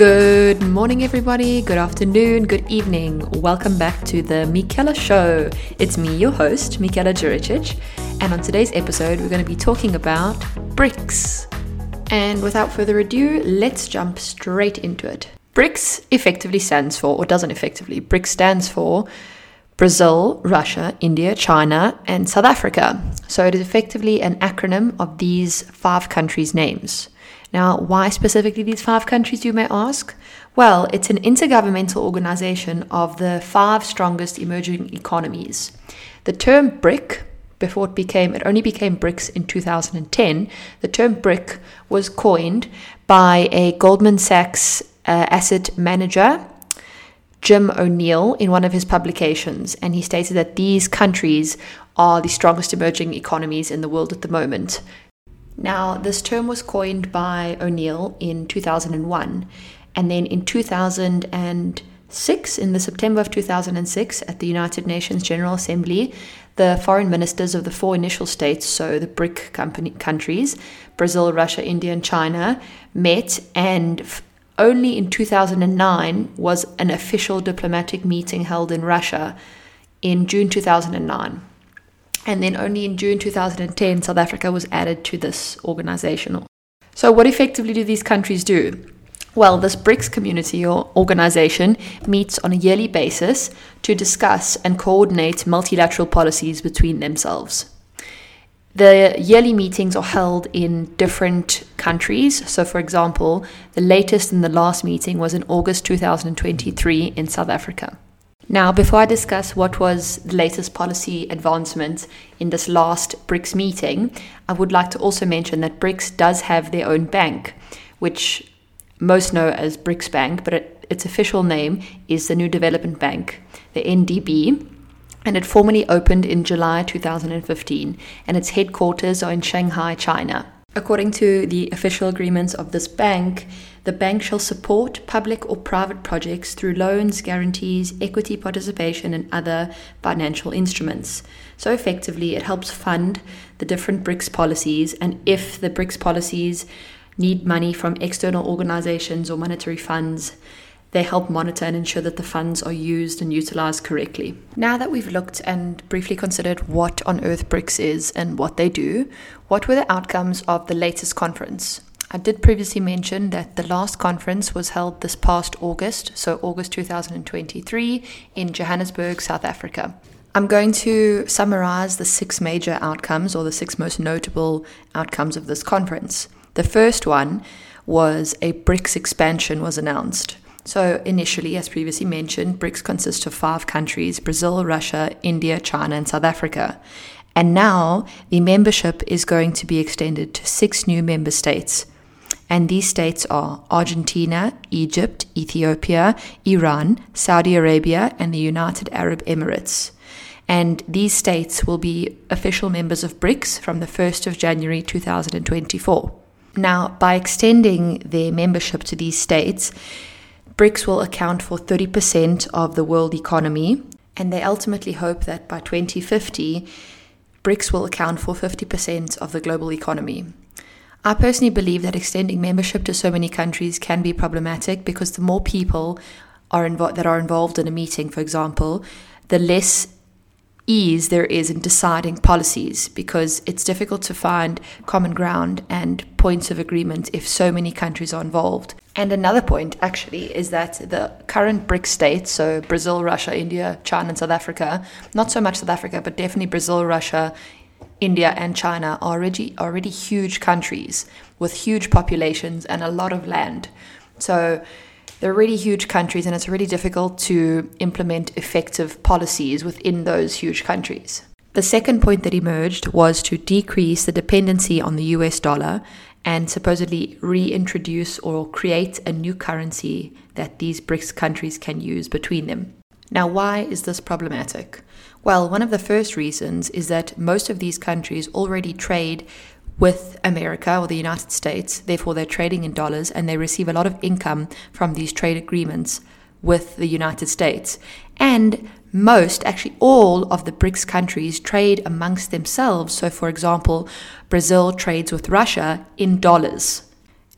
Good morning, everybody. Good afternoon. Good evening. Welcome back to the Michela Show. It's me, your host, Michela Juricic, and on today's episode, we're going to be talking about BRICS. And without further ado, let's jump straight into it. BRICS effectively stands for, or doesn't effectively, BRICS stands for Brazil, Russia, India, China, and South Africa. So it is effectively an acronym of these five countries' names. Now, why specifically these five countries, you may ask? Well, it's an intergovernmental organization of the five strongest emerging economies. The term BRIC, before it became, it only became BRICS in 2010, the term BRIC was coined by a Goldman Sachs uh, asset manager, Jim O'Neill, in one of his publications, and he stated that these countries are the strongest emerging economies in the world at the moment. Now, this term was coined by O'Neill in 2001, and then in 2006, in the September of 2006, at the United Nations General Assembly, the foreign ministers of the four initial states, so the BRIC company, countries, Brazil, Russia, India, and China, met, and only in 2009 was an official diplomatic meeting held in Russia in June 2009. And then only in June 2010, South Africa was added to this organization. So, what effectively do these countries do? Well, this BRICS community or organization meets on a yearly basis to discuss and coordinate multilateral policies between themselves. The yearly meetings are held in different countries. So, for example, the latest and the last meeting was in August 2023 in South Africa. Now, before I discuss what was the latest policy advancement in this last BRICS meeting, I would like to also mention that BRICS does have their own bank, which most know as BRICS Bank, but it, its official name is the New Development Bank, the NDB, and it formally opened in July 2015, and its headquarters are in Shanghai, China. According to the official agreements of this bank, the bank shall support public or private projects through loans, guarantees, equity participation, and other financial instruments. So, effectively, it helps fund the different BRICS policies. And if the BRICS policies need money from external organizations or monetary funds, they help monitor and ensure that the funds are used and utilized correctly. Now that we've looked and briefly considered what on earth BRICS is and what they do, what were the outcomes of the latest conference? I did previously mention that the last conference was held this past August, so August 2023, in Johannesburg, South Africa. I'm going to summarize the six major outcomes or the six most notable outcomes of this conference. The first one was a BRICS expansion was announced. So, initially, as previously mentioned, BRICS consists of five countries Brazil, Russia, India, China, and South Africa. And now the membership is going to be extended to six new member states. And these states are Argentina, Egypt, Ethiopia, Iran, Saudi Arabia, and the United Arab Emirates. And these states will be official members of BRICS from the 1st of January 2024. Now, by extending their membership to these states, BRICS will account for 30% of the world economy, and they ultimately hope that by 2050, BRICS will account for 50% of the global economy. I personally believe that extending membership to so many countries can be problematic because the more people are invo- that are involved in a meeting, for example, the less ease there is in deciding policies because it's difficult to find common ground and points of agreement if so many countries are involved. And another point, actually, is that the current BRIC states, so Brazil, Russia, India, China, and South Africa, not so much South Africa, but definitely Brazil, Russia, India, and China, are already, already huge countries with huge populations and a lot of land. So they're really huge countries, and it's really difficult to implement effective policies within those huge countries. The second point that emerged was to decrease the dependency on the US dollar and supposedly reintroduce or create a new currency that these BRICS countries can use between them. Now, why is this problematic? Well, one of the first reasons is that most of these countries already trade with America or the United States. Therefore, they're trading in dollars and they receive a lot of income from these trade agreements with the United States. And most, actually all of the BRICS countries trade amongst themselves. So, for example, Brazil trades with Russia in dollars.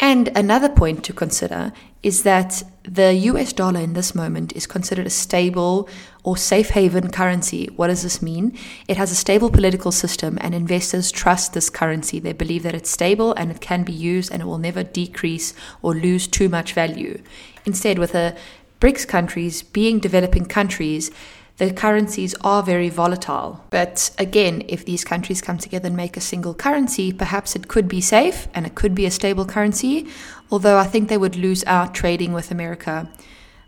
And another point to consider is that the US dollar in this moment is considered a stable or safe haven currency. What does this mean? It has a stable political system, and investors trust this currency. They believe that it's stable and it can be used and it will never decrease or lose too much value. Instead, with the BRICS countries being developing countries, the currencies are very volatile. But again, if these countries come together and make a single currency, perhaps it could be safe and it could be a stable currency, although I think they would lose out trading with America.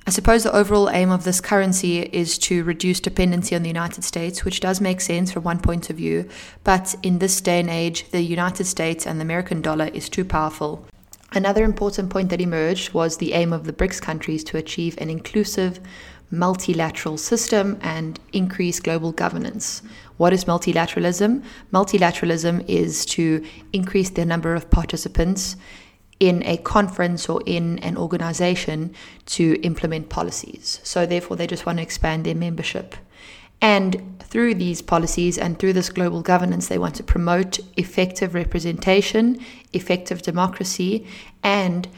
I suppose the overall aim of this currency is to reduce dependency on the United States, which does make sense from one point of view. But in this day and age, the United States and the American dollar is too powerful. Another important point that emerged was the aim of the BRICS countries to achieve an inclusive, multilateral system and increase global governance. What is multilateralism? Multilateralism is to increase the number of participants in a conference or in an organization to implement policies. So, therefore, they just want to expand their membership. And through these policies and through this global governance, they want to promote effective representation, effective democracy, and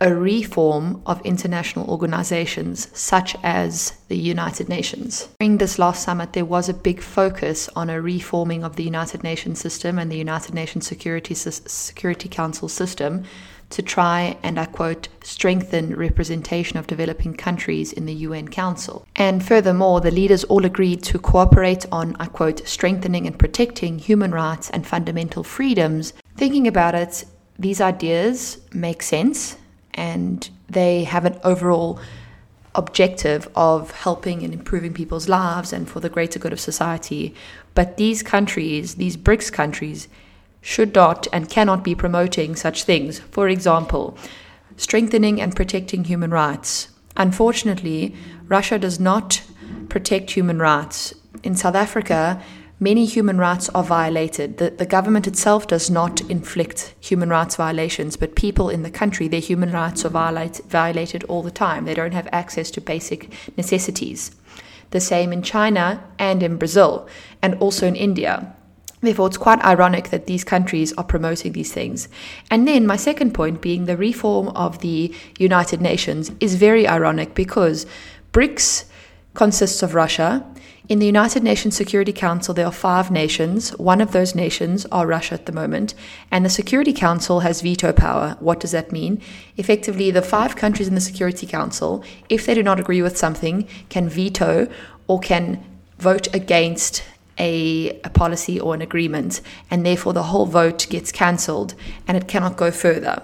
a reform of international organizations such as the United Nations. During this last summit, there was a big focus on a reforming of the United Nations system and the United Nations Security, Security Council system to try, and I quote, strengthen representation of developing countries in the UN Council. And furthermore, the leaders all agreed to cooperate on, I quote, strengthening and protecting human rights and fundamental freedoms. Thinking about it, these ideas make sense and they have an overall objective of helping and improving people's lives and for the greater good of society. But these countries, these BRICS countries, should not and cannot be promoting such things. For example, strengthening and protecting human rights. Unfortunately, Russia does not protect human rights. In South Africa, many human rights are violated. The, the government itself does not inflict human rights violations, but people in the country, their human rights are violate, violated all the time. They don't have access to basic necessities. The same in China and in Brazil, and also in India. Therefore, it's quite ironic that these countries are promoting these things. And then, my second point being the reform of the United Nations is very ironic because BRICS consists of Russia, in the United Nations Security Council, there are five nations. One of those nations are Russia at the moment, and the Security Council has veto power. What does that mean? Effectively, the five countries in the Security Council, if they do not agree with something, can veto or can vote against a, a policy or an agreement, and therefore the whole vote gets cancelled and it cannot go further.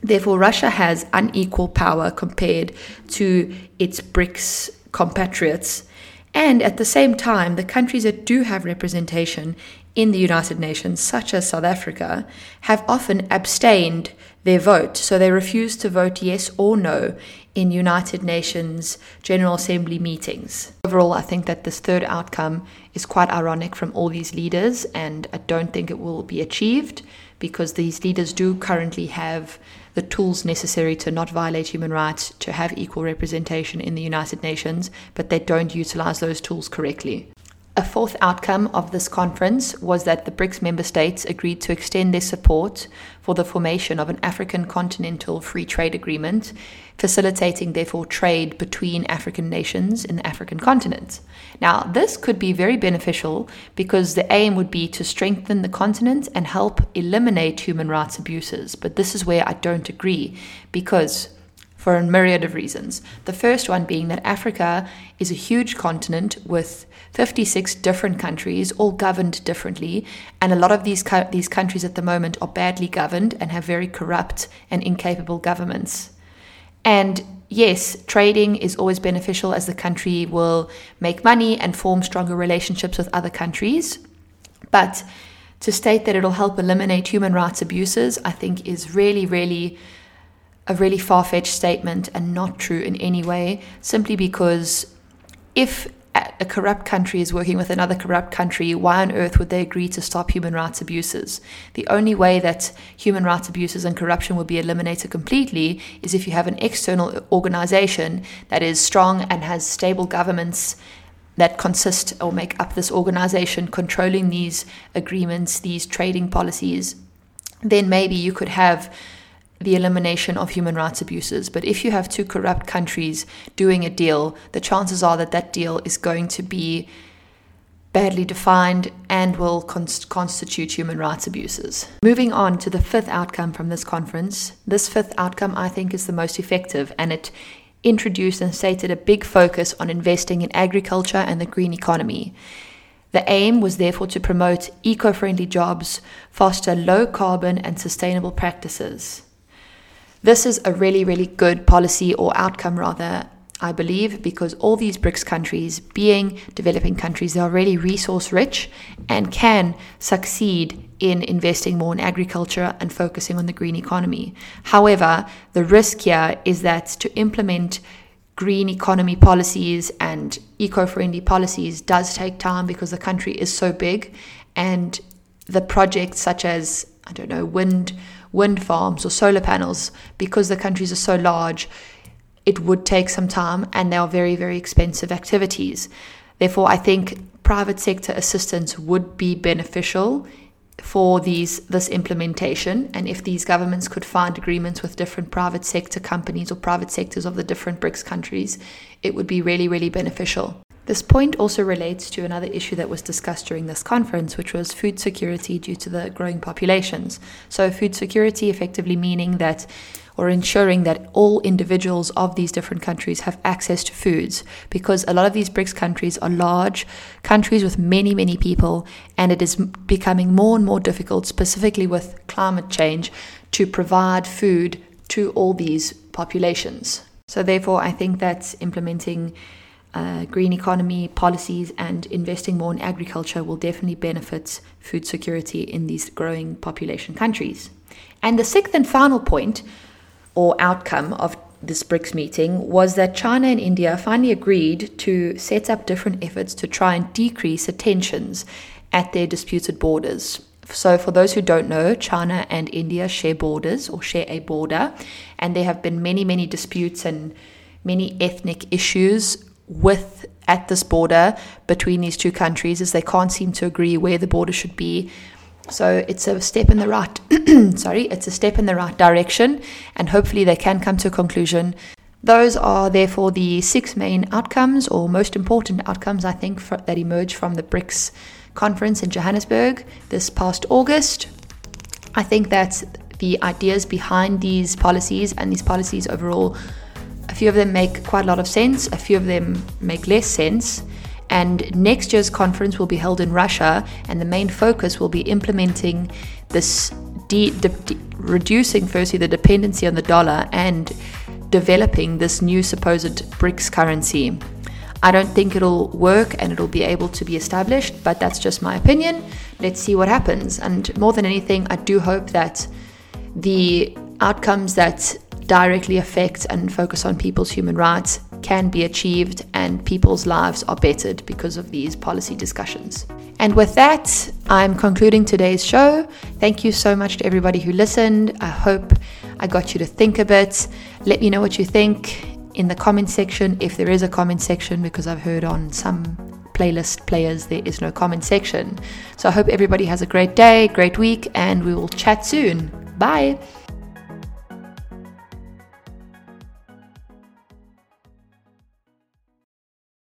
Therefore, Russia has unequal power compared to its BRICS compatriots and at the same time, the countries that do have representation in the United Nations, such as South Africa, have often abstained their vote. So they refuse to vote yes or no in United Nations General Assembly meetings. Overall, I think that this third outcome is quite ironic from all these leaders, and I don't think it will be achieved because these leaders do currently have the tools necessary to not violate human rights, to have equal representation in the United Nations, but they don't utilize those tools correctly. A fourth outcome of this conference was that the BRICS member states agreed to extend their support for the formation of an African continental free trade agreement, facilitating therefore trade between African nations in the African continent. Now, this could be very beneficial because the aim would be to strengthen the continent and help eliminate human rights abuses. But this is where I don't agree because for a myriad of reasons. The first one being that Africa is a huge continent with 56 different countries, all governed differently, and a lot of these these countries at the moment are badly governed and have very corrupt and incapable governments. And yes, trading is always beneficial as the country will make money and form stronger relationships with other countries. But to state that it'll help eliminate human rights abuses, I think is really, really a really far fetched statement and not true in any way, simply because if a corrupt country is working with another corrupt country, why on earth would they agree to stop human rights abuses? The only way that human rights abuses and corruption will be eliminated completely is if you have an external organization that is strong and has stable governments that consist or make up this organization controlling these agreements, these trading policies. Then maybe you could have the elimination of human rights abuses. But if you have two corrupt countries doing a deal, the chances are that that deal is going to be badly defined and will const- constitute human rights abuses. Moving on to the fifth outcome from this conference, this fifth outcome I think is the most effective and it introduced and stated a big focus on investing in agriculture and the green economy. The aim was therefore to promote eco friendly jobs, foster low carbon and sustainable practices. This is a really, really good policy or outcome, rather, I believe, because all these BRICS countries, being developing countries, they are really resource rich and can succeed in investing more in agriculture and focusing on the green economy. However, the risk here is that to implement green economy policies and eco friendly policies does take time because the country is so big and the projects such as, I don't know, wind, wind farms or solar panels, because the countries are so large, it would take some time and they are very, very expensive activities. Therefore, I think private sector assistance would be beneficial for these this implementation and if these governments could find agreements with different private sector companies or private sectors of the different BRICS countries it would be really really beneficial this point also relates to another issue that was discussed during this conference, which was food security due to the growing populations. So, food security effectively meaning that or ensuring that all individuals of these different countries have access to foods because a lot of these BRICS countries are large countries with many, many people, and it is becoming more and more difficult, specifically with climate change, to provide food to all these populations. So, therefore, I think that implementing uh, green economy policies and investing more in agriculture will definitely benefit food security in these growing population countries. And the sixth and final point or outcome of this BRICS meeting was that China and India finally agreed to set up different efforts to try and decrease tensions at their disputed borders. So, for those who don't know, China and India share borders or share a border, and there have been many, many disputes and many ethnic issues with at this border between these two countries as they can't seem to agree where the border should be so it's a step in the right sorry, it's a step in the right direction and hopefully they can come to a conclusion. Those are therefore the six main outcomes or most important outcomes I think for, that emerge from the BRICS conference in Johannesburg this past August. I think that the ideas behind these policies and these policies overall a few of them make quite a lot of sense, a few of them make less sense. And next year's conference will be held in Russia, and the main focus will be implementing this, de- de- de- reducing firstly the dependency on the dollar and developing this new supposed BRICS currency. I don't think it'll work and it'll be able to be established, but that's just my opinion. Let's see what happens. And more than anything, I do hope that the outcomes that directly affect and focus on people's human rights can be achieved and people's lives are bettered because of these policy discussions. And with that, I'm concluding today's show. Thank you so much to everybody who listened. I hope I got you to think a bit. Let me know what you think in the comment section if there is a comment section because I've heard on some playlist players there is no comment section. So I hope everybody has a great day, great week, and we will chat soon. Bye.